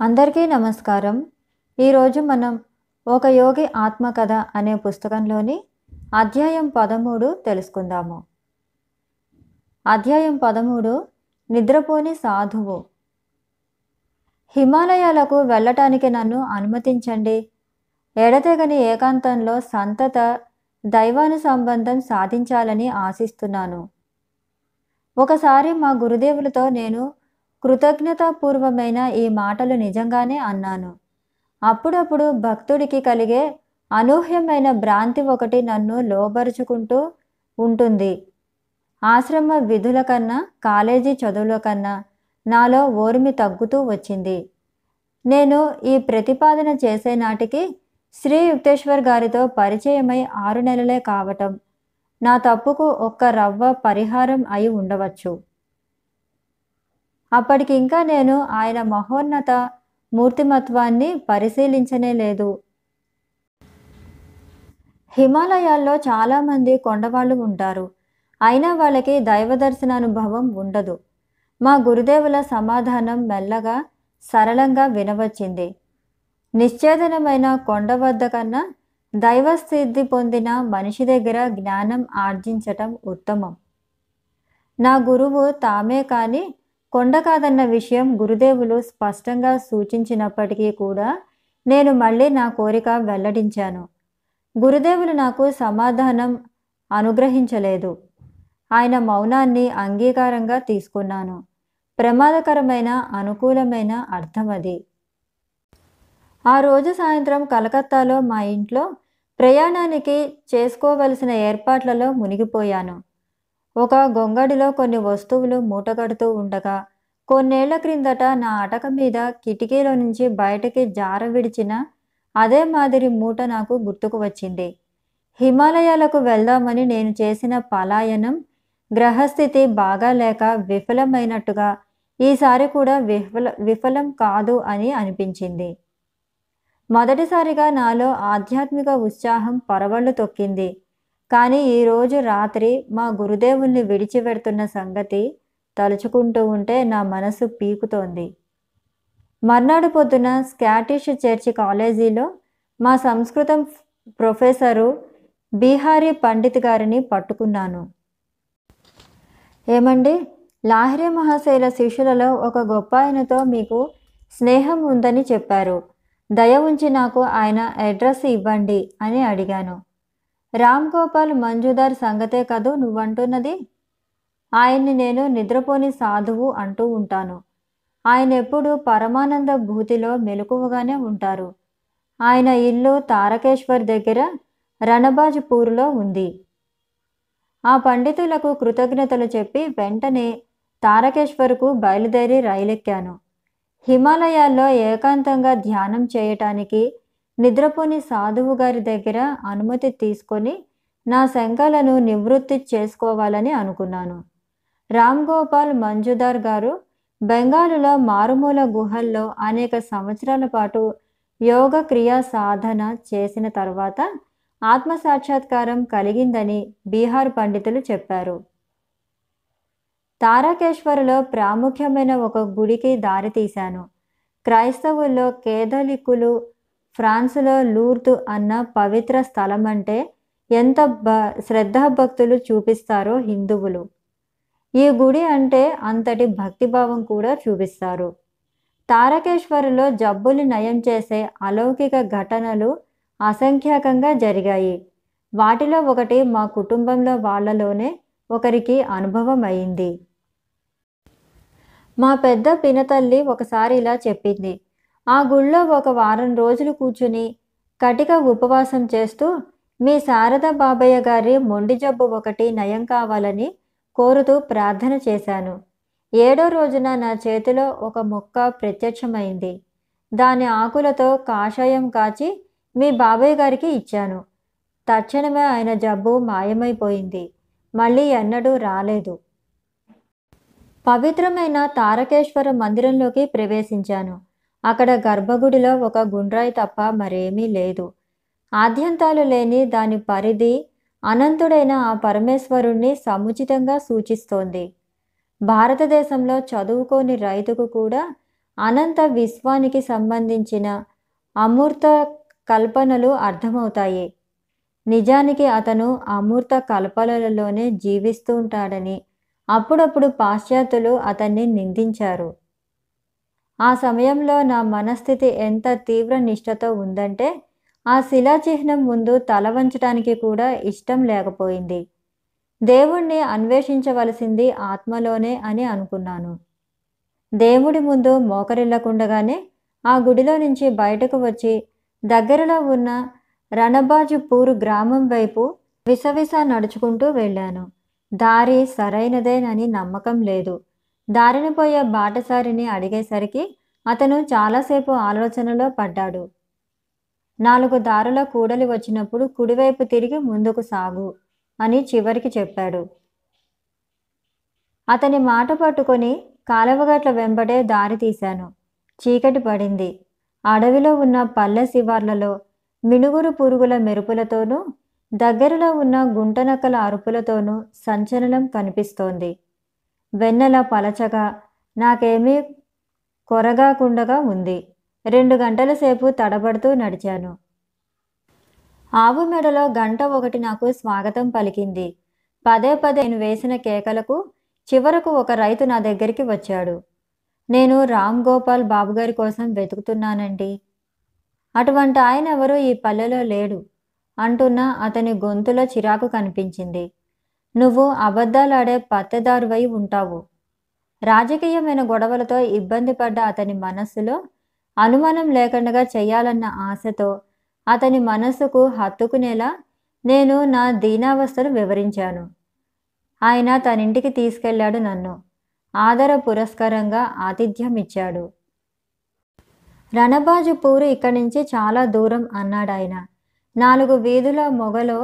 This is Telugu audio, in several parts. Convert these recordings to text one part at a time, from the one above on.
అందరికీ నమస్కారం. ఈరోజు మనం ఒక యోగి ఆత్మకథ అనే పుస్తకంలోని అధ్యాయం పదమూడు తెలుసుకుందాము. అధ్యాయం పదమూడు నిద్రపోని సాధువు. హిమాలయాలకు వెళ్ళటానికి నన్ను అనుమతించండి. ఎడతెగని ఏకాంతంలో సంతత దైవాను సంబంధం సాధించాలని ఆశిస్తున్నాను. ఒకసారి మా గురుదేవులతో నేను కృతజ్ఞతాపూర్వమైన ఈ మాటలు నిజంగానే అన్నాను. అప్పుడప్పుడు భక్తుడికి కలిగే అనూహ్యమైన భ్రాంతి ఒకటి నన్ను లోబరుచుకుంటూ ఉంటుంది. ఆశ్రమ విధుల కన్నా కాలేజీ చదువుల కన్నా నాలో ఓర్మి తగ్గుతూ వచ్చింది. నేను ఈ ప్రతిపాదన చేసే నాటికి శ్రీ యుక్తేశ్వర్ గారితో పరిచయమై ఆరు నెలలే కావటం. నా తప్పుకు ఒక్క రవ్వ పరిహారం అయి ఉండవచ్చు. అప్పటికి ఇంకా నేను ఆయన మహోన్నత మూర్తిమత్వాన్ని పరిశీలించనే లేదు. హిమాలయాల్లో చాలామంది కొండవాళ్ళు ఉంటారు. అయినా వాళ్ళకి దైవ దర్శనానుభవం ఉండదు. మా గురుదేవుల సమాధానం మెల్లగా సరళంగా వినవచ్చింది. నిశ్చేదనమైన కొండ వద్ద కన్నా దైవస్థితి పొందిన మనిషి దగ్గర జ్ఞానం ఆర్జించటం ఉత్తమం. నా గురువు తామే కానీ కొండ కాదన్న విషయం గురుదేవులు స్పష్టంగా సూచించినప్పటికీ కూడా నేను మళ్ళీ నా కోరిక వెల్లడించాను. గురుదేవులు నాకు సమాధానం అనుగ్రహించలేదు. ఆయన మౌనాన్ని అంగీకారంగా తీసుకున్నాను. ప్రమాదకరమైన అనుకూలమైన అర్థం అది. ఆ రోజు సాయంత్రం కలకత్తాలో మా ఇంట్లో ప్రయాణానికి చేసుకోవలసిన ఏర్పాట్లలో మునిగిపోయాను. ఒక గొంగడిలో కొన్ని వస్తువులు మూటగడుతూ ఉండగా కొన్నేళ్ళ క్రిందట నా అటక మీద కిటికీలో నుంచి బయటకి జార విడిచిన అదే మాదిరి మూట నాకు గుర్తుకు వచ్చింది. హిమాలయాలకు వెళ్దామని నేను చేసిన పలాయనం గ్రహస్థితి బాగా లేక విఫలమైనట్టుగా ఈసారి కూడా విఫల విఫలం కాదు అని అనిపించింది. మొదటిసారిగా నాలో ఆధ్యాత్మిక ఉత్సాహం పరవళ్ళు తొక్కింది. కానీ ఈరోజు రాత్రి మా గురుదేవుల్ని విడిచిపెడుతున్న సంగతి తలుచుకుంటూ ఉంటే నా మనసు పీకుతోంది. మర్నాడు పొద్దున స్కాటిష్ చర్చి కాలేజీలో మా సంస్కృతం ప్రొఫెసరు బీహారీ పండిత్ గారిని పట్టుకున్నాను. ఏమండి? లాహిరి మహాశైల శిష్యులలో ఒక గొప్ప ఆయనతో మీకు స్నేహం ఉందని చెప్పారు. దయ ఉంచి నాకు ఆయన అడ్రస్ ఇవ్వండి అని అడిగాను. రామ్ గోపాల్ మంజుదార్ సంగతే కదూ నువ్వంటున్నది? ఆయన్ని నేను నిద్రపోని సాధువు అంటూ ఉంటాను. ఆయన ఎప్పుడు పరమానంద భూతిలో మెలకువగానే ఉంటారు. ఆయన ఇల్లు తారకేశ్వర్ దగ్గర రణబాజ్పూర్లో ఉంది. ఆ పండితులకు కృతజ్ఞతలు చెప్పి వెంటనే తారకేశ్వర్కు బయలుదేరి రైలెక్కాను. హిమాలయాల్లో ఏకాంతంగా ధ్యానం చేయటానికి నిద్రపోని సాధువు గారి దగ్గర అనుమతి తీసుకొని నా శంకలను నివృత్తి చేసుకోవాలని అనుకున్నాను. రామ్ గోపాల్ మంజుదార్ గారు బెంగాలులో మారుమూల గుహల్లో అనేక సంవత్సరాల పాటు యోగ క్రియా సాధన చేసిన తర్వాత ఆత్మసాక్షాత్కారం కలిగిందని బీహార్ పండితులు చెప్పారు. తారకేశ్వరులో ప్రాముఖ్యమైన ఒక గుడికి దారితీశాను క్రైస్తవుల్లో కేథలిక్కులు ఫ్రాన్స్లో లూర్దు అన్న పవిత్ర స్థలం అంటే ఎంత భ శ్రద్ధాభక్తులు చూపిస్తారో హిందువులు. ఈ గుడి అంటే అంతటి భక్తిభావం కూడా చూపిస్తారు. తారకేశ్వరులో జబ్బులు నయం చేసే అలౌకిక ఘటనలు అసంఖ్యాకంగా జరిగాయి. వాటిలో ఒకటి మా కుటుంబంలో వాళ్ళలోనే ఒకరికి అనుభవం అయింది. మా పెద్ద పినతల్లి ఒకసారి ఇలా చెప్పింది ఆ గుళ్ళో ఒక వారం రోజులు కూర్చుని కటిక ఉపవాసం చేస్తూ మీ శారద బాబయ్య గారి మొండి జబ్బు ఒకటి నయం కావాలని కోరుతూ ప్రార్థన చేశాను. ఏడో రోజున నా చేతిలో ఒక మొక్క ప్రత్యక్షమైంది. దాని ఆకులతో కాషాయం కాచి మీ బాబాయ్ గారికి ఇచ్చాను. తక్షణమే ఆయన జబ్బు మాయమైపోయింది. మళ్ళీ ఎన్నడూ రాలేదు. పవిత్రమైన తారకేశ్వర మందిరంలోకి ప్రవేశించాను. అక్కడ గర్భగుడిలో ఒక గుండ్రాయి తప్ప మరేమీ లేదు. ఆద్యంతాలు లేని దాని పరిధి అనంతుడైన ఆ పరమేశ్వరుణ్ణి సముచితంగా సూచిస్తోంది. భారతదేశంలో చదువుకోని రైతుకు కూడా అనంత విశ్వానికి సంబంధించిన అమూర్త కల్పనలు అర్థమవుతాయి. నిజానికి అతను అమూర్త కల్పనలలోనే జీవిస్తూ ఉంటాడని అప్పుడప్పుడు పాశ్చాత్యులు అతన్ని నిందించారు. ఆ సమయంలో నా మనస్థితి ఎంత తీవ్ర నిష్ఠతో ఉందంటే ఆ శిలాచిహ్నం ముందు తల వంచటానికి కూడా ఇష్టం లేకపోయింది. దేవుణ్ణి అన్వేషించవలసింది ఆత్మలోనే అని అనుకున్నాను. దేవుడి ముందు మోకరిల్లకుండగానే ఆ గుడిలో నుంచి బయటకు వచ్చి దగ్గరలో ఉన్న రణబాజుపూర్ గ్రామం వైపు విసవిస నడుచుకుంటూ వెళ్ళాను. దారి సరైనదేనని నమ్మకం లేదు. దారిని పోయే బాటసారిని అడిగేసరికి అతను చాలాసేపు ఆలోచనలో పడ్డాడు. నాలుగు దారుల కూడలి వచ్చినప్పుడు కుడివైపు తిరిగి ముందుకు సాగు అని చివరికి చెప్పాడు. అతని మాట పట్టుకొని కాలవగట్ల వెంబడే దారి తీశాను. చీకటి పడింది. అడవిలో ఉన్న పల్లె శివార్లలో మినుగురు పురుగుల మెరుపులతోనూ దగ్గరలో ఉన్న గుంటనక్కల అరుపులతోనూ సంచలనం కనిపిస్తోంది. వెన్నెల పలచగా నాకేమీ కొరగాకుండగా ఉంది. రెండు గంటల సేపు తడబడుతూ నడిచాను. ఆవు మెడలో గంట ఒకటి నాకు స్వాగతం పలికింది. పదే పదే నేను వేసిన కేకలకు చివరకు ఒక రైతు నా దగ్గరికి వచ్చాడు. నేను రామ్ గోపాల్ బాబుగారి కోసం వెతుకుతున్నానండి. అటువంటి ఆయన ఎవరూ ఈ పల్లెలో లేడు అంటున్న అతని గొంతులో చిరాకు కనిపించింది. నువ్వు అబద్ధాలాడే పత్తెదారువై ఉంటావు. రాజకీయమైన గొడవలతో ఇబ్బంది పడ్డ అతని మనస్సులో అనుమానం లేకుండా చేయాలన్న ఆశతో అతని మనస్సుకు హత్తుకునేలా నేను నా దీనావస్థను వివరించాను. ఆయన తన ఇంటికి తీసుకెళ్ళాడు నన్ను. ఆదర పురస్కారంగా ఆతిథ్యం ఇచ్చాడు రణబాజు పూరు ఇక్కడి నుంచి చాలా దూరం అన్నాడాయన. నాలుగు వీధుల మొగలో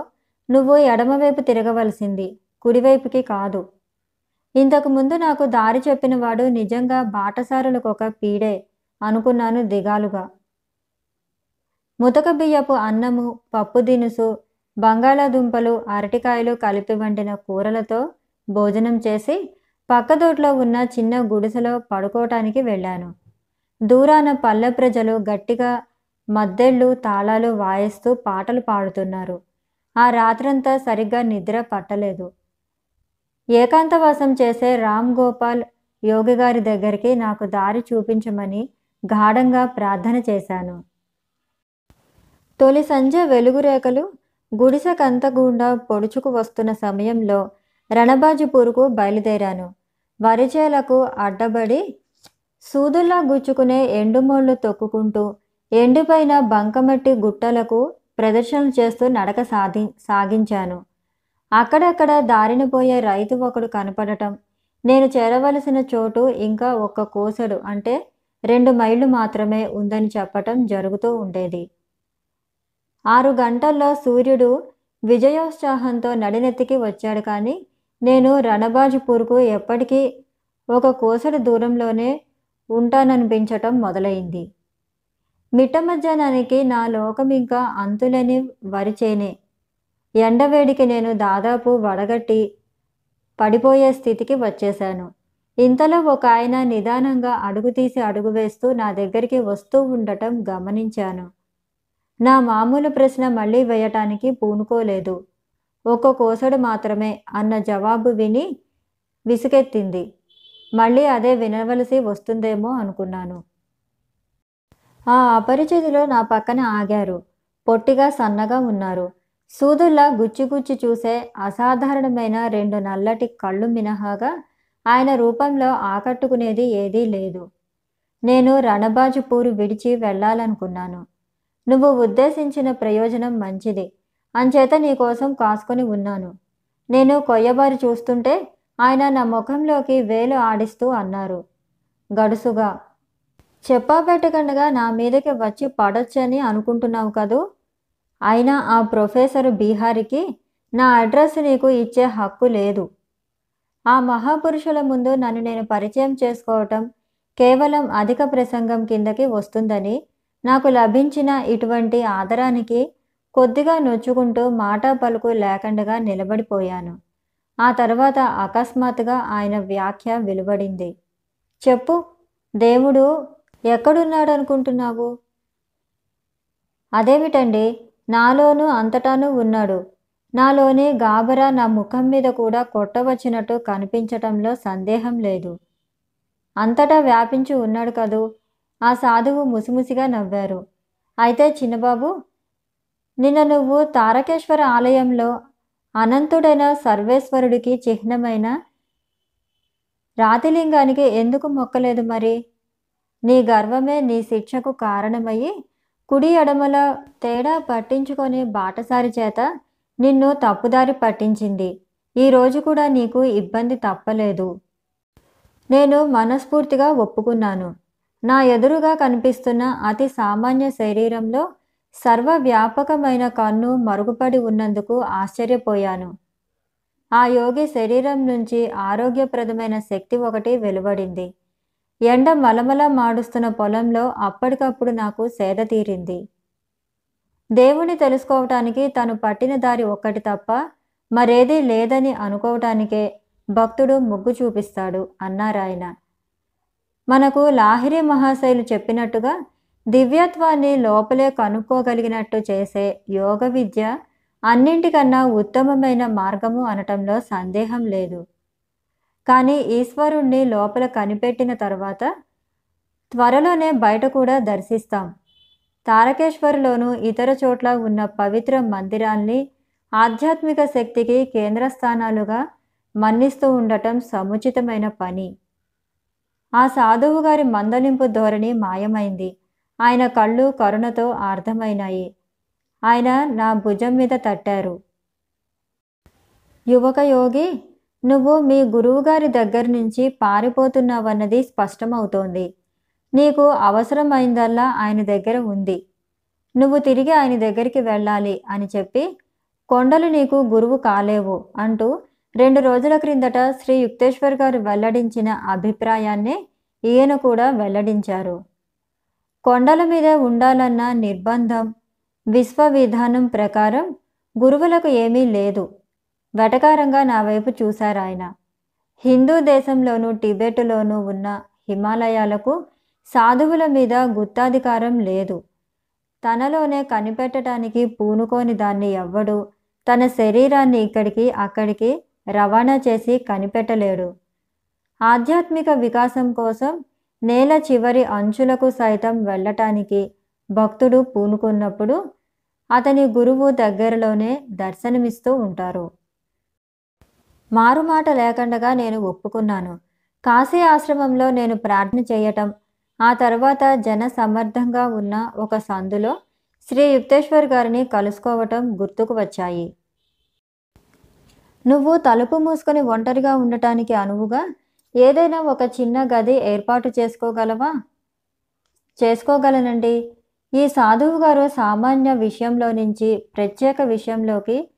నువ్వు ఎడమవైపు తిరగవలసింది కుడివైపుకి కాదు. ఇంతకు ముందు నాకు దారి చెప్పినవాడు నిజంగా బాటసారులకు ఒక పీడే అనుకున్నాను దిగాలుగా. ముతక బియ్యపు అన్నము పప్పు దినుసు బంగాళాదుంపలు అరటికాయలు కలిపి వండిన కూరలతో భోజనం చేసి పక్కదోట్లో ఉన్న చిన్న గుడిసెలో పడుకోవటానికి వెళ్ళాను. దూరాన పల్లె ప్రజలు గట్టిగా మద్దెళ్ళు తాళాలు వాయిస్తూ పాటలు పాడుతున్నారు. ఆ రాత్రంతా సరిగ్గా నిద్ర పట్టలేదు. ఏకాంతవాసం చేసే రామ్ గోపాల్ యోగి గారి దగ్గరికి నాకు దారి చూపించమని గాఢంగా ప్రార్థన చేశాను. తొలి సంజ వెలుగురేఖలు గుడిసెకంతగుండా పొడుచుకు వస్తున్న సమయంలో రణబాజుపూర్కు బయలుదేరాను. వరిచేలకు అడ్డబడి సూదుల్లా గుచ్చుకునే ఎండుమోళ్ళు తొక్కుకుంటూ ఎండిపైన బంకమట్టి గుట్టలకు ప్రదర్శనలు చేస్తూ నడక సాధి సాగించాను. అక్కడక్కడ దారిన పోయే రైతు ఒకడు కనపడటం నేను చేరవలసిన చోటు ఇంకా ఒక్క కోసడు అంటే రెండు మైళ్ళు మాత్రమే ఉందని చెప్పటం జరుగుతూ ఉండేది. ఆరు గంటల్లో సూర్యుడు విజయోత్సాహంతో నడినెత్తికి వచ్చాడు కానీ నేను రణబాజుపూర్కు ఎప్పటికీ ఒక కోసడు దూరంలోనే ఉంటాననిపించటం మొదలైంది. మిట్ట మధ్యాహ్నానికి నా లోకం ఇంకా అంతులని వరిచేనే. ఎండవేడికి నేను దాదాపు వడగట్టి పడిపోయే స్థితికి వచ్చేశాను. ఇంతలో ఒక ఆయన నిదానంగా అడుగు తీసి అడుగు వేస్తూ నా దగ్గరికి వస్తూ ఉండటం గమనించాను. నా మామూలు ప్రశ్న మళ్ళీ వేయటానికి పూనుకోలేదు. ఒక్క కోసడు మాత్రమే అన్న జవాబు విని విసుగెత్తింది. మళ్ళీ అదే వినవలసి వస్తుందేమో అనుకున్నాను. ఆ అపరిచితులు నా పక్కన ఆగారు. పొట్టిగా సన్నగా ఉన్నారు. సూదుల్లా గుచ్చిగుచ్చి చూసే అసాధారణమైన రెండు నల్లటి కళ్ళు మినహాగా ఆయన రూపంలో ఆకట్టుకునేది ఏదీ లేదు. నేను రణబాజుపూరు విడిచి వెళ్ళాలనుకున్నాను. నువ్వు ఉద్దేశించిన ప్రయోజనం మంచిది. అంచేత నీకోసం కాసుకొని ఉన్నాను. నేను కొయ్యబారి చూస్తుంటే ఆయన నా ముఖంలోకి వేలు ఆడిస్తూ అన్నారు. గడుసుగా చెప్పాబెట్టకుండా నా మీదకి వచ్చి పడొచ్చని అనుకుంటున్నావు కదూ? అయినా ఆ ప్రొఫెసర్ బీహారికి నా అడ్రస్ నీకు ఇచ్చే హక్కు లేదు. ఆ మహాపురుషుల ముందు నన్ను నేను పరిచయం చేసుకోవటం కేవలం అధిక ప్రసంగం కిందకి వస్తుందని నాకు లభించిన ఇటువంటి ఆదరానికి కొద్దిగా నొచ్చుకుంటూ మాట పలుకు లేకుండా నిలబడిపోయాను. ఆ తర్వాత అకస్మాత్తుగా ఆయన వ్యాఖ్య వెలువడింది. చెప్పు దేవుడు ఎక్కడున్నాడు అనుకుంటున్నావు అదేమిటండి? నాలోనూ అంతటానూ ఉన్నాడు. నాలోని గాబరా నా ముఖం మీద కూడా కొట్టవచ్చినట్టు కనిపించటంలో సందేహం లేదు. అంతటా వ్యాపించి ఉన్నాడు కదూ? ఆ సాధువు ముసిముసిగా నవ్వారు. అయితే చిన్నబాబు నిన్న నువ్వు తారకేశ్వర ఆలయంలో అనంతుడైన సర్వేశ్వరుడికి చిహ్నమైన రాతిలింగానికి ఎందుకు మొక్కలేదు మరి? నీ గర్వమే నీ శిక్షకు కారణమయ్యి కుడి ఎడమల తేడా పట్టించుకొని బాటసారి చేత నిన్ను తప్పుదారి పట్టించింది. ఈరోజు కూడా నీకు ఇబ్బంది తప్పలేదు. నేను మనస్ఫూర్తిగా ఒప్పుకున్నాను. నా ఎదురుగా కనిపిస్తున్న అతి సామాన్య శరీరంలో సర్వవ్యాపకమైన కన్ను మరుగుపడి ఉన్నందుకు ఆశ్చర్యపోయాను. ఆ యోగి శరీరం నుంచి ఆరోగ్యప్రదమైన శక్తి ఒకటి వెలువడింది. ఎండ మలమల మాడుస్తున్న పొలంలో అప్పటికప్పుడు నాకు సేద తీరింది. దేవుని తెలుసుకోవటానికి తను పట్టిన దారి ఒక్కటి తప్ప మరేదీ లేదని అనుకోవటానికే భక్తుడు ముగ్గు చూపిస్తాడు అన్నారాయన మనకు లాహిరి మహాశైలు చెప్పినట్టుగా దివ్యత్వాన్ని లోపలే కనుక్కోగలిగినట్టు చేసే యోగ విద్య అన్నింటికన్నా ఉత్తమమైన మార్గము అనటంలో సందేహం లేదు. కానీ ఈశ్వరుణ్ణి లోపల కనిపెట్టిన తర్వాత త్వరలోనే బయట కూడా దర్శిస్తాం. తారకేశ్వరులోను ఇతర చోట్ల ఉన్న పవిత్ర మందిరాల్ని ఆధ్యాత్మిక శక్తికి కేంద్ర స్థానాలుగా మన్నిస్తూ ఉండటం సముచితమైన పని. ఆ సాధువు గారి మందలింపు ధోరణి మాయమైంది. ఆయన కళ్ళు కరుణతో అర్థమైనాయి ఆయన నా భుజం మీద తట్టారు. యువక యోగి నువ్వు మీ గురువుగారి దగ్గర నుంచి పారిపోతున్నావన్నది స్పష్టమవుతోంది. నీకు అవసరమైందల్లా ఆయన దగ్గర ఉంది. నువ్వు తిరిగి ఆయన దగ్గరికి వెళ్ళాలి అని చెప్పి కొండలు నీకు గురువు కాలేవు అంటూ రెండు రోజుల క్రిందట శ్రీ యుక్తేశ్వర్ గారు వెల్లడించిన అభిప్రాయాన్నే ఈయన కూడా వెల్లడించారు. కొండల మీద ఉండాలన్న నిర్బంధం విశ్వ విధానం ప్రకారం గురువులకు ఏమీ లేదు. వెటకారంగా నా వైపు చూశారాయన హిందూ దేశంలోనూ టిబెట్లోనూ ఉన్న హిమాలయాలకు సాధువుల మీద గుత్తాధికారం లేదు. తనలోనే కనిపెట్టడానికి పూనుకోని దాన్ని ఎవ్వడు తన శరీరాన్ని ఇక్కడికి అక్కడికి రవాణా చేసి కనిపెట్టలేడు. ఆధ్యాత్మిక వికాసం కోసం నేల చివరి అంచులకు సైతం వెళ్ళటానికి భక్తుడు పూనుకున్నప్పుడు అతని గురువు దగ్గరలోనే దర్శనమిస్తూ ఉంటారు. మారుమాట లేకుండగా నేను ఒప్పుకున్నాను. కాశీ ఆశ్రమంలో నేను ప్రార్థన చేయటం ఆ తర్వాత జన సమర్థంగా ఉన్న ఒక సందులో శ్రీ యుక్తేశ్వర్ గారిని కలుసుకోవటం గుర్తుకు వచ్చాయి. నువ్వు తలుపు మూసుకొని ఒంటరిగా ఉండటానికి అనువుగా ఏదైనా ఒక చిన్న గది ఏర్పాటు చేసుకోగలవా? చేసుకోగలనండి. ఈ సాధువు గారు సామాన్య విషయంలో నుంచి ప్రత్యేక విషయంలోకి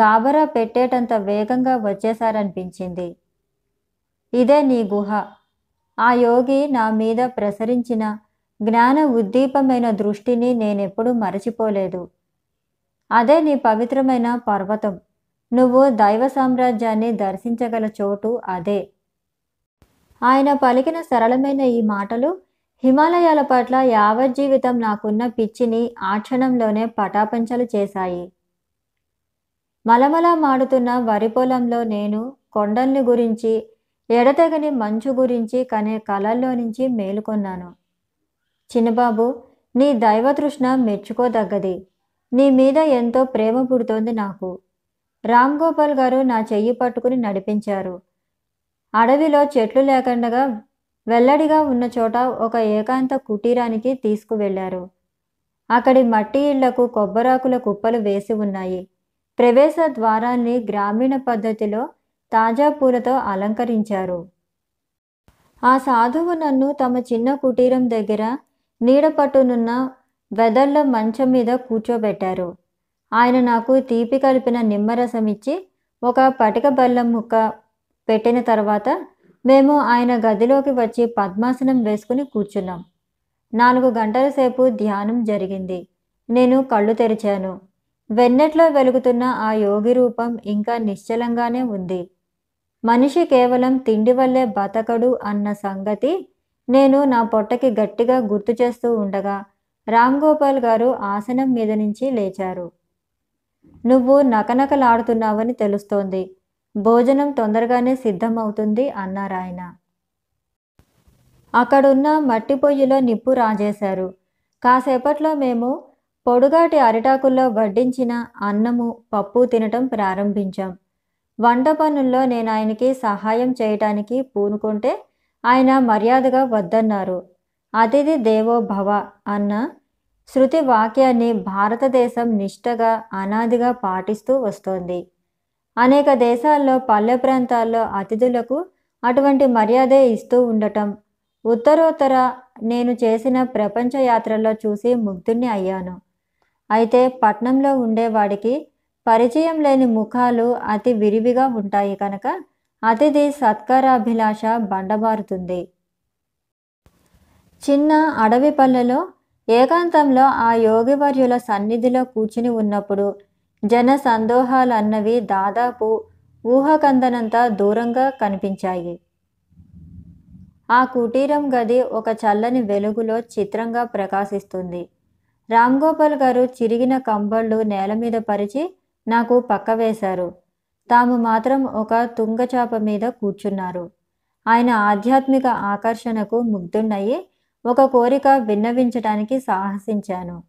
గాబరా పెట్టేటంత వేగంగా వచ్చేశారనిపించింది. ఇదే నీ గుహ. ఆ యోగి నా మీద ప్రసరించిన జ్ఞాన ఉద్దీపమైన దృష్టిని నేనెప్పుడూ మరచిపోలేదు. అదే నీ పవిత్రమైన పర్వతం. నువ్వు దైవ సామ్రాజ్యాన్ని దర్శించగల చోటు అదే. ఆయన పలికిన సరళమైన ఈ మాటలు హిమాలయాల పట్ల యావజ్జీవితం నాకున్న పిచ్చిని ఆ క్షణంలోనే పటాపంచలు చేశాయి. మలమల మాడుతున్న వరి పొలంలో నేను కొండల్ని గురించి ఎడతెగని మంచు గురించి కనే కలల్లో నుంచి మేలుకొన్నాను. చిన్నబాబు నీ దైవతృష్ణ మెచ్చుకోదగ్గది. నీ మీద ఎంతో ప్రేమ పుడుతోంది నాకు. రామ్ గోపాల్ గారు నా చెయ్యి పట్టుకుని నడిపించారు. అడవిలో చెట్లు లేకుండా వెల్లడిగా ఉన్న చోట ఒక ఏకాంత కుటీరానికి తీసుకువెళ్ళారు అక్కడి మట్టి ఇళ్ళకు కొబ్బరాకుల కుప్పలు వేసి ఉన్నాయి. ప్రవేశ ద్వారాన్ని గ్రామీణ పద్ధతిలో తాజా పూలతో అలంకరించారు. ఆ సాధువు నన్ను తమ చిన్న కుటీరం దగ్గర నీడపట్టునున్న వెదళ్ళ మంచం మీద కూర్చోబెట్టారు. ఆయన నాకు తీపి కలిపిన నిమ్మరసం ఇచ్చి ఒక పటిక బెల్లం ముక్క పెట్టిన తర్వాత మేము ఆయన గదిలోకి వచ్చి పద్మాసనం వేసుకుని కూర్చున్నాం. నాలుగు గంటల సేపు ధ్యానం జరిగింది. నేను కళ్ళు తెరిచాను. వెన్నెట్లో వెలుగుతున్న ఆ యోగి రూపం ఇంకా నిశ్చలంగానే ఉంది. మనిషి కేవలం తిండి వల్లే బతకడు అన్న సంగతి నేను నా పొట్టకి గట్టిగా గుర్తు చేస్తూ ఉండగా రామ్ గోపాల్ గారు ఆసనం మీద నుంచి లేచారు. నువ్వు నకనకలాడుతున్నావని తెలుస్తోంది. భోజనం తొందరగానే సిద్ధమవుతుంది అన్నారాయన అక్కడున్న మట్టి పొయ్యిలో నిప్పు రాజేశారు. కాసేపట్లో మేము పొడుగాటి అరిటాకుల్లో వడ్డించిన అన్నము పప్పు తినటం ప్రారంభించాం. వంట పనుల్లో నేను ఆయనకి సహాయం చేయటానికి పూనుకుంటే ఆయన మర్యాదగా వద్దన్నారు. అతిథి దేవో భవ అన్న శృతి వాక్యాన్ని భారతదేశం నిష్టగా అనాదిగా పాటిస్తూ వస్తోంది. అనేక దేశాల్లో పల్లె ప్రాంతాల్లో అతిథులకు అటువంటి మర్యాదే ఇస్తూ ఉండటం ఉత్తరోత్తర నేను చేసిన ప్రపంచ యాత్రలో చూసి ముగ్ధుణ్ణి అయ్యాను. అయితే పట్నంలో ఉండేవాడికి పరిచయం లేని ముఖాలు అతి విరివిగా ఉంటాయి కనుక అతిథి సత్కారాభిలాష బండబారుతుంది. చిన్న అడవి పల్లెలో ఏకాంతంలో ఆ యోగివర్యుల సన్నిధిలో కూర్చుని ఉన్నప్పుడు జన సందోహాలన్నవి దాదాపు ఊహకందనంత దూరంగా కనిపించాయి. ఆ కుటీరం గది ఒక చల్లని వెలుగులో చిత్రంగా ప్రకాశిస్తుంది. రామ్ గోపాల్ గారు చిరిగిన కంబళ్ళు నేల మీద పరిచి నాకు పక్క వేశారు. తాము మాత్రం ఒక తుంగచాప మీద కూర్చున్నారు. ఆయన ఆధ్యాత్మిక ఆకర్షణకు ముగ్ధున్నయ్యి ఒక కోరిక విన్నవించటానికి సాహసించాను.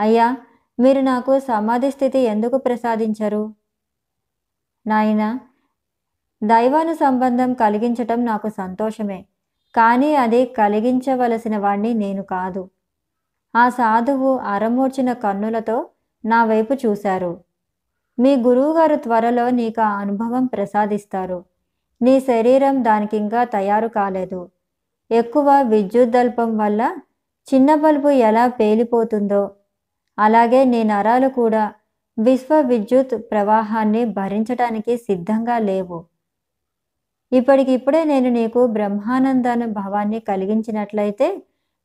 అయ్యా మీరు నాకు సమాధి స్థితి ఎందుకు ప్రసాదించరు? నాయన దైవాను సంబంధం కలిగించటం నాకు సంతోషమే కానీ అది కలిగించవలసిన వాణ్ణి నేను కాదు. ఆ సాధువు అరమూర్చిన కన్నులతో నా వైపు చూశారు. మీ గురువుగారు త్వరలో నీకు ఆ అనుభవం ప్రసాదిస్తారు. నీ శరీరం దానికి ఇంకా తయారు కాలేదు. ఎక్కువ విద్యుద్దల్పం వల్ల చిన్న బల్బు ఎలా పేలిపోతుందో అలాగే నీ నరాలు కూడా విశ్వ విద్యుత్ ప్రవాహాన్ని భరించటానికి సిద్ధంగా లేవు. ఇప్పటికిప్పుడే నేను నీకు బ్రహ్మానందాను భావాన్ని కలిగించినట్లయితే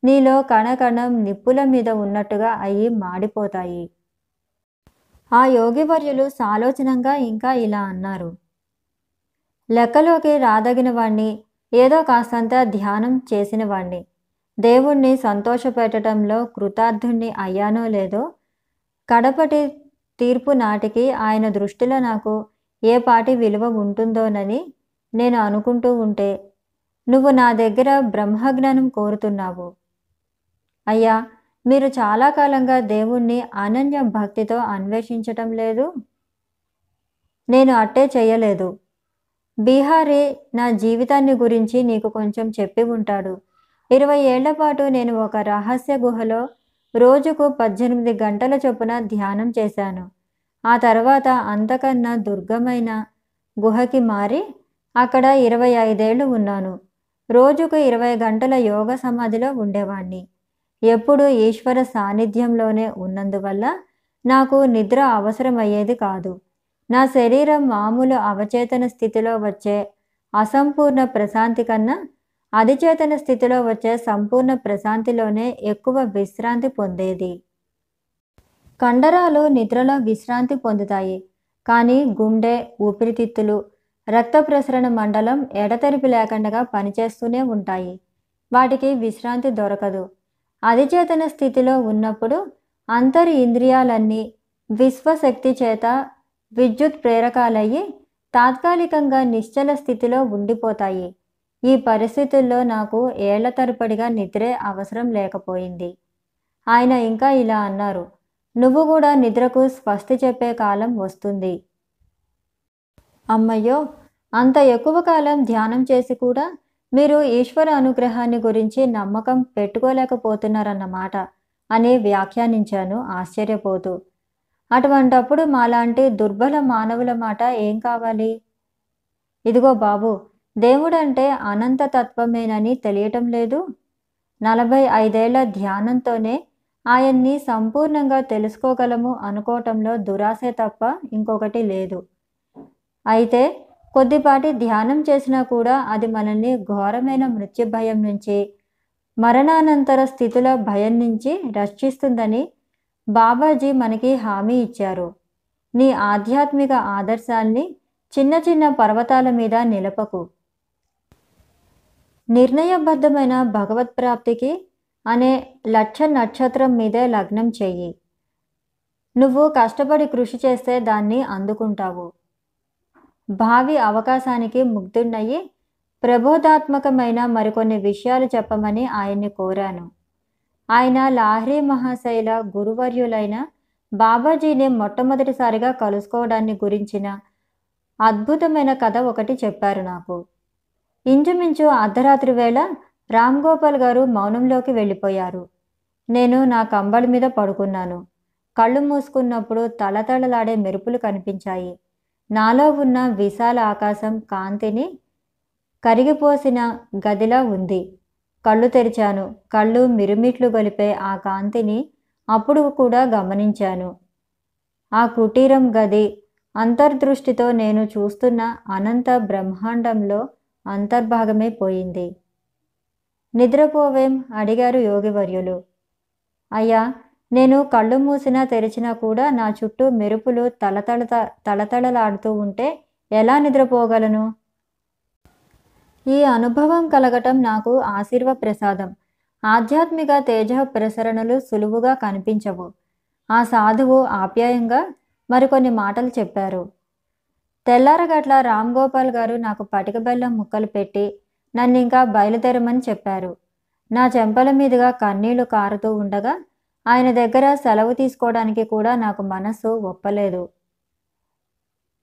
నీలో కణకణం నిప్పుల మీద ఉన్నట్టుగా అయి మాడిపోతాయి. ఆ యోగివర్యులు సాలోచనంగా ఇంకా ఇలా అన్నారు. లెక్కలోకి రాదగిన వాణ్ణి ఏదో కాస్తంత ధ్యానం చేసిన వాణ్ణి. దేవుణ్ణి సంతోషపెట్టడంలో కృతార్థుణ్ణి అయ్యానో లేదో కడపటి తీర్పు నాటికి ఆయన దృష్టిలో నాకు ఏ పాటి విలువ ఉంటుందోనని నేను అనుకుంటూ ఉంటే నువ్వు నా దగ్గర బ్రహ్మజ్ఞానం కోరుతున్నావు. అయ్యా మీరు చాలా కాలంగా దేవుణ్ణి అనన్య భక్తితో అన్వేషించటం లేదు? నేను అట్టే చేయలేదు. బీహారీ నా జీవితాన్ని గురించి నీకు కొంచెం చెప్పి ఉంటాడు. ఇరవై ఏళ్ళ పాటు నేను ఒక రహస్య గుహలో రోజుకు పద్దెనిమిది గంటల చొప్పున ధ్యానం చేశాను. ఆ తర్వాత అంతకన్నా దుర్గమైన గుహకి మారి అక్కడ ఇరవై ఐదేళ్ళు ఉన్నాను. రోజుకు ఇరవై గంటల యోగ సమాధిలో ఉండేవాణ్ణి. ఎప్పుడు ఈశ్వర సాన్నిధ్యంలోనే ఉన్నందువల్ల నాకు నిద్ర అవసరమయ్యేది కాదు. నా శరీరం మామూలు అవచేతన స్థితిలో వచ్చే అసంపూర్ణ ప్రశాంతి కన్నా అధిచేతన స్థితిలో వచ్చే సంపూర్ణ ప్రశాంతిలోనే ఎక్కువ విశ్రాంతి పొందేది. కండరాలు నిద్రలో విశ్రాంతి పొందుతాయి. కానీ గుండె ఊపిరితిత్తులు రక్త ప్రసరణ మండలం ఎడతెరిపి లేకుండా పనిచేస్తూనే ఉంటాయి. వాటికి విశ్రాంతి దొరకదు. అధిచేతన స్థితిలో ఉన్నప్పుడు అంతరి ఇంద్రియాలన్నీ విశ్వశక్తి చేత విద్యుత్ ప్రేరకాలయ్యి తాత్కాలికంగా నిశ్చల స్థితిలో ఉండిపోతాయి. ఈ పరిస్థితుల్లో నాకు ఏళ్ళ తరపడిగా నిద్రే అవసరం లేకపోయింది. ఆయన ఇంకా ఇలా అన్నారు నువ్వు కూడా నిద్రకు స్వస్తి చెప్పే కాలం వస్తుంది. అమ్మయ్యో అంత ఎక్కువ కాలం ధ్యానం చేసి కూడా మీరు ఈశ్వర అనుగ్రహాన్ని గురించి నమ్మకం పెట్టుకోలేకపోతున్నారన్నమాట అని వ్యాఖ్యానించాను ఆశ్చర్యపోతూ. అటువంటప్పుడు మాలాంటి దుర్బల మానవుల మాట ఏం కావాలి? ఇదిగో బాబు దేవుడంటే అనంత తత్వమేనని తెలియటం లేదు. నలభై ఐదేళ్ళ ధ్యానంతోనే ఆయన్ని సంపూర్ణంగా తెలుసుకోగలము అనుకోవటంలో దురాశే తప్ప ఇంకొకటి లేదు. అయితే కొద్దిపాటి ధ్యానం చేసినా కూడా అది మనల్ని ఘోరమైన మృత్యు భయం నుంచి మరణానంతర స్థితుల భయం నుంచి రక్షిస్తుందని బాబాజీ మనకి హామీ ఇచ్చారు. నీ ఆధ్యాత్మిక ఆదర్శాల్ని చిన్న చిన్న పర్వతాల మీద నిలపకు. నిర్ణయబద్ధమైన భగవత్ప్రాప్తికి అనే లక్ష నక్షత్రం మీదే లగ్నం చెయ్యి నువ్వు కష్టపడి కృషి చేస్తే దాన్ని అందుకుంటావు. భావి అవకాశానికి ముగ్ధున్నయ్యి ప్రబోధాత్మకమైన మరికొన్ని విషయాలు చెప్పమని ఆయన్ని కోరాను. ఆయన లాహ్రీ మహాశైల గురువర్యులైన బాబాజీని మొట్టమొదటిసారిగా కలుసుకోవడాన్ని గురించిన అద్భుతమైన కథ ఒకటి చెప్పారు నాకు. ఇంచుమించు అర్ధరాత్రి వేళ రామ్ గోపాల్ గారు మౌనంలోకి వెళ్ళిపోయారు. నేను నా కంబళి మీద పడుకున్నాను. కళ్ళు మూసుకున్నప్పుడు తళతళలాడే మెరుపులు కనిపించాయి. నాలో ఉన్న విశాల ఆకాశం కాంతిని కరిగిపోసిన గదిలా ఉంది. కళ్ళు తెరిచాను. కళ్ళు మిరుమిట్లు గొలిపే ఆ కాంతిని అప్పుడు కూడా గమనించాను. ఆ కుటీరం గది అంతర్దృష్టితో నేను చూస్తున్న అనంత బ్రహ్మాండంలో అంతర్భాగమే పోయింది. నిద్రపోవేం? అడిగారు యోగివర్యులు. అయ్యా నేను కళ్ళు మూసినా తెరిచినా కూడా నా చుట్టూ మెరుపులు తలతళ తలతళలాడుతూ ఉంటే ఎలా నిద్రపోగలను? ఈ అనుభవం కలగటం నాకు ఆశీర్వ ప్రసాదం ఆధ్యాత్మిక తేజ ప్రసరణలు సులువుగా కనిపించవు. ఆ సాధువు ఆప్యాయంగా మరికొన్ని మాటలు చెప్పారు. తెల్లారగట్ల రామ్ గోపాల్ గారు నాకు పటిక బెల్లం ముక్కలు పెట్టి నన్ను ఇంకా బయలుదేరమని చెప్పారు. నా చెంపల మీదుగా కన్నీళ్ళు కారుతూ ఉండగా ఆయన దగ్గర సెలవు తీసుకోవడానికి కూడా నాకు మనస్సు ఒప్పలేదు.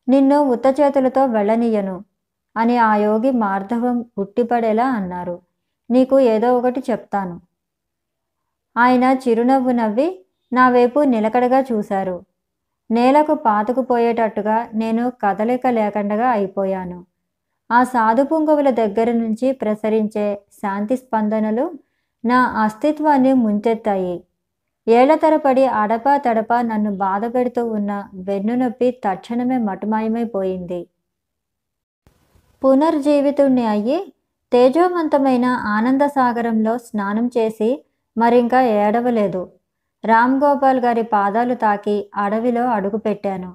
నిన్ను ఉత్త చేతులతో వెళ్ళనీయను అని ఆ యోగి మార్ధవం ఉట్టిపడేలా అన్నారు. నీకు ఏదో ఒకటి చెప్తాను. ఆయన చిరునవ్వు నవ్వి నా వైపు నిలకడగా చూశారు. నేలకు పాతుకుపోయేటట్టుగా నేను కదలిక లేకుండా అయిపోయాను. ఆ సాధు పుంగవుల దగ్గర నుంచి ప్రసరించే శాంతి స్పందనలు నా అస్తిత్వాన్ని ముంచెత్తాయి. ఏళ్ళ తరపడి అడపా తడపా నన్ను బాధ పెడుతూ ఉన్న వెన్నునొప్పి తక్షణమే మటుమాయమైపోయింది. పునర్జీవితుణ్ణి అయ్యి తేజోవంతమైన ఆనంద సాగరంలో స్నానం చేసి మరింకా ఏడవలేదు. రామ్ గోపాల్ గారి పాదాలు తాకి అడవిలో అడుగుపెట్టాను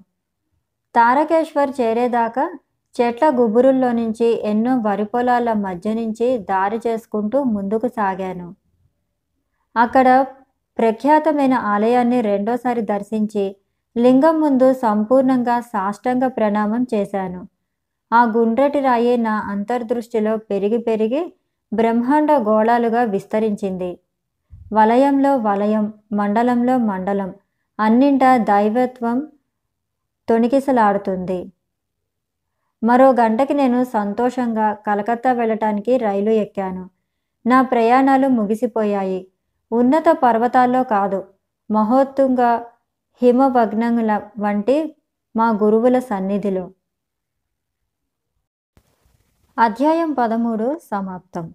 తారకేశ్వర్ చేరేదాకా చెట్ల గుబురుల్లో నుంచి ఎన్నో వరి పొలాల మధ్య నుంచి దారి చేసుకుంటూ ముందుకు సాగాను. అక్కడ ప్రఖ్యాతమైన ఆలయాన్ని రెండోసారి దర్శించి లింగం ముందు సంపూర్ణంగా సాష్టంగ ప్రణామం చేశాను. ఆ గుండ్రటి రాయి నా అంతర్దృష్టిలో పెరిగి పెరిగి బ్రహ్మాండ గోళాలుగా విస్తరించింది. వలయంలో వలయం మండలంలో మండలం అన్నింటా దైవత్వం తొణికిసలాడుతుంది. మరో గంటకి నేను సంతోషంగా కలకత్తా వెళ్ళటానికి రైలు ఎక్కాను. నా ప్రయాణాలు ముగిసిపోయాయి. ఉన్నత పర్వతాల్లో కాదు మహోత్తుంగ హిమభగ్నముల వంటి మా గురువుల సన్నిధిలో. అధ్యాయం పదమూడు సమాప్తం.